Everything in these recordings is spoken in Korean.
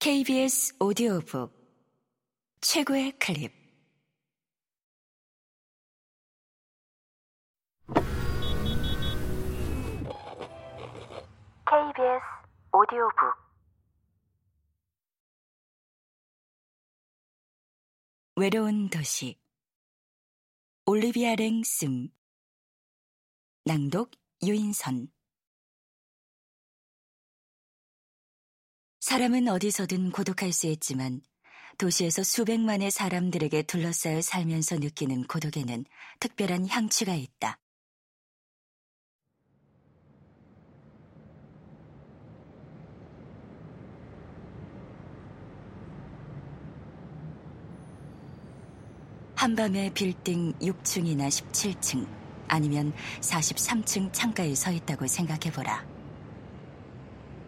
KBS 오디오북 최고의 클립. KBS 오디오북. 외로운 도시. 올리비아 랭 씀. 낭독 유인선 사람은 어디서든 고독할 수 있지만 도시에서 수백만의 사람들에게 둘러싸여 살면서 느끼는 고독에는 특별한 향취가 있다. 한밤에 빌딩 6층이나 17층 아니면 43층 창가에 서 있다고 생각해보라.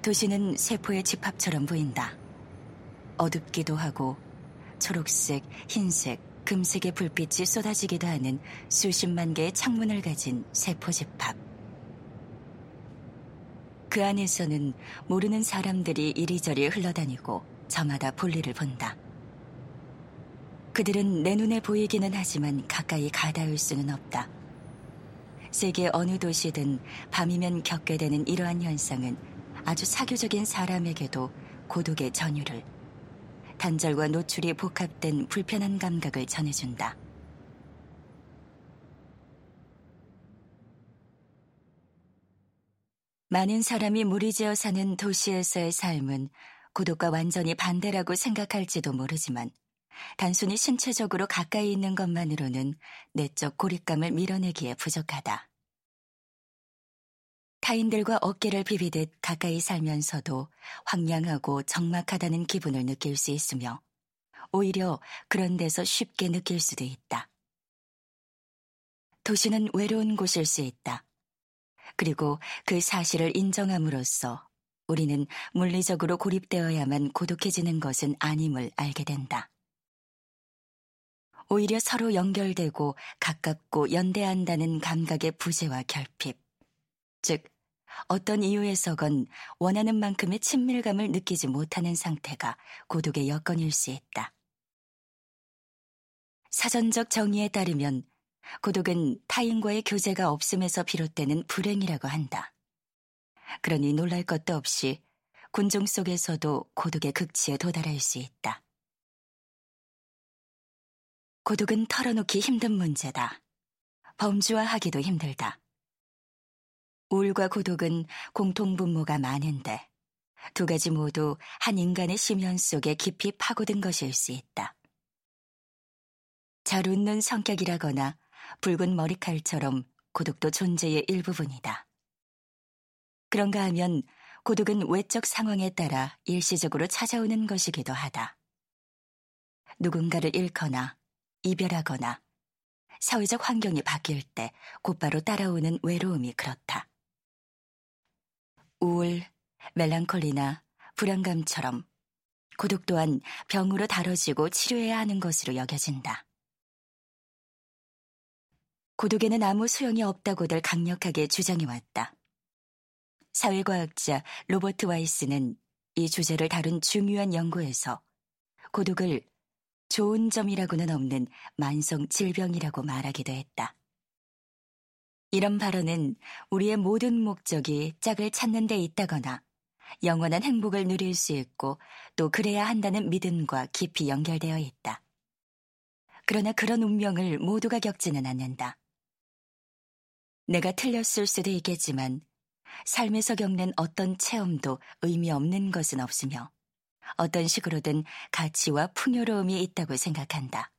도시는 세포의 집합처럼 보인다. 어둡기도 하고 초록색, 흰색, 금색의 불빛이 쏟아지기도 하는 수십만 개의 창문을 가진 세포 집합. 그 안에서는 모르는 사람들이 이리저리 흘러다니고 저마다 볼일을 본다. 그들은 내 눈에 보이기는 하지만 가까이 가닿을 수는 없다. 세계 어느 도시든 밤이면 겪게 되는 이러한 현상은 아주 사교적인 사람에게도 고독의 전율을 단절과 노출이 복합된 불편한 감각을 전해준다. 많은 사람이 무리지어 사는 도시에서의 삶은 고독과 완전히 반대라고 생각할지도 모르지만 단순히 신체적으로 가까이 있는 것만으로는 내적 고립감을 밀어내기에 부족하다. 타인들과 어깨를 비비듯 가까이 살면서도 황량하고 적막하다는 기분을 느낄 수 있으며 오히려 그런 데서 쉽게 느낄 수도 있다. 도시는 외로운 곳일 수 있다. 그리고 그 사실을 인정함으로써 우리는 물리적으로 고립되어야만 고독해지는 것은 아님을 알게 된다. 오히려 서로 연결되고 가깝고 연대한다는 감각의 부재와 결핍, 즉 어떤 이유에서건 원하는 만큼의 친밀감을 느끼지 못하는 상태가 고독의 여건일 수 있다. 사전적 정의에 따르면 고독은 타인과의 교제가 없음에서 비롯되는 불행이라고 한다. 그러니 놀랄 것도 없이 군중 속에서도 고독의 극치에 도달할 수 있다. 고독은 털어놓기 힘든 문제다. 범주화하기도 힘들다. 우울과 고독은 공통분모가 많은데 두 가지 모두 한 인간의 심연 속에 깊이 파고든 것일 수 있다. 잘 웃는 성격이라거나 붉은 머리칼처럼 고독도 존재의 일부분이다. 그런가 하면 고독은 외적 상황에 따라 일시적으로 찾아오는 것이기도 하다. 누군가를 잃거나 이별하거나 사회적 환경이 바뀔 때 곧바로 따라오는 외로움이 그렇다. 우울, 멜랑콜리나 불안감처럼 고독 또한 병으로 다뤄지고 치료해야 하는 것으로 여겨진다. 고독에는 아무 소용이 없다고들 강력하게 주장해왔다. 사회과학자 로버트 와이스는 이 주제를 다룬 중요한 연구에서 고독을 좋은 점이라고는 없는 만성 질병이라고 말하기도 했다. 이런 발언은 우리의 모든 목적이 짝을 찾는 데 있다거나 영원한 행복을 누릴 수 있고 또 그래야 한다는 믿음과 깊이 연결되어 있다. 그러나 그런 운명을 모두가 겪지는 않는다. 내가 틀렸을 수도 있겠지만 삶에서 겪는 어떤 체험도 의미 없는 것은 없으며 어떤 식으로든 가치와 풍요로움이 있다고 생각한다.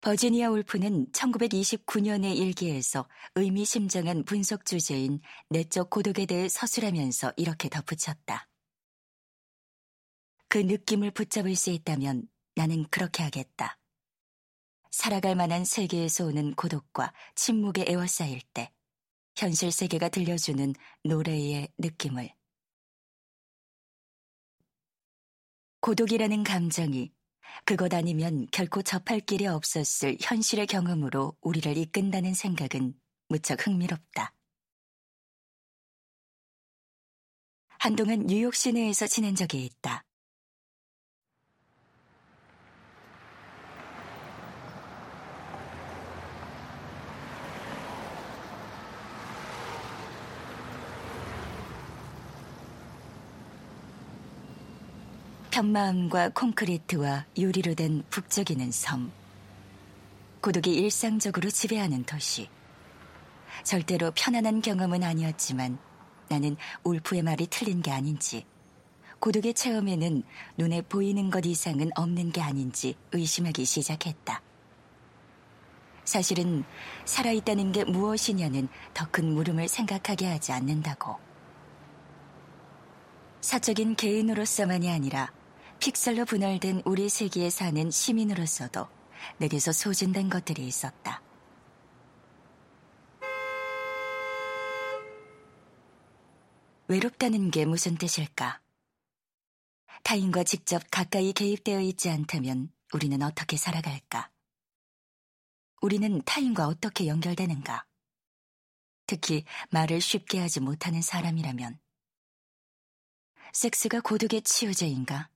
버지니아 울프는 1929년의 일기에서 의미심장한 분석 주제인 내적 고독에 대해 서술하면서 이렇게 덧붙였다. 그 느낌을 붙잡을 수 있다면 나는 그렇게 하겠다. 살아갈 만한 세계에서 오는 고독과 침묵에 에워싸일 때 현실 세계가 들려주는 노래의 느낌을 고독이라는 감정이 그것 아니면 결코 접할 길이 없었을 현실의 경험으로 우리를 이끈다는 생각은 무척 흥미롭다. 한동안 뉴욕 시내에서 지낸 적이 있다. 편마음과 콘크리트와 유리로 된 북적이는 섬. 고독이 일상적으로 지배하는 도시. 절대로 편안한 경험은 아니었지만 나는 울프의 말이 틀린 게 아닌지, 고독의 체험에는 눈에 보이는 것 이상은 없는 게 아닌지 의심하기 시작했다. 사실은 살아있다는 게 무엇이냐는 더 큰 물음을 생각하게 하지 않는다고. 사적인 개인으로서만이 아니라 픽셀로 분할된 우리 세계에 사는 시민으로서도 내게서 소진된 것들이 있었다. 외롭다는 게 무슨 뜻일까? 타인과 직접 가까이 개입되어 있지 않다면 우리는 어떻게 살아갈까? 우리는 타인과 어떻게 연결되는가? 특히 말을 쉽게 하지 못하는 사람이라면. 섹스가 고독의 치유제인가?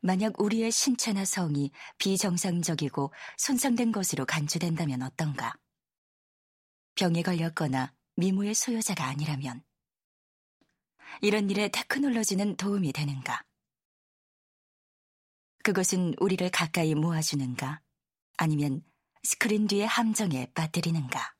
만약 우리의 신체나 성이 비정상적이고 손상된 것으로 간주된다면 어떤가? 병에 걸렸거나 미모의 소유자가 아니라면 이런 일에 테크놀로지는 도움이 되는가? 그것은 우리를 가까이 모아주는가? 아니면 스크린 뒤의 함정에 빠뜨리는가?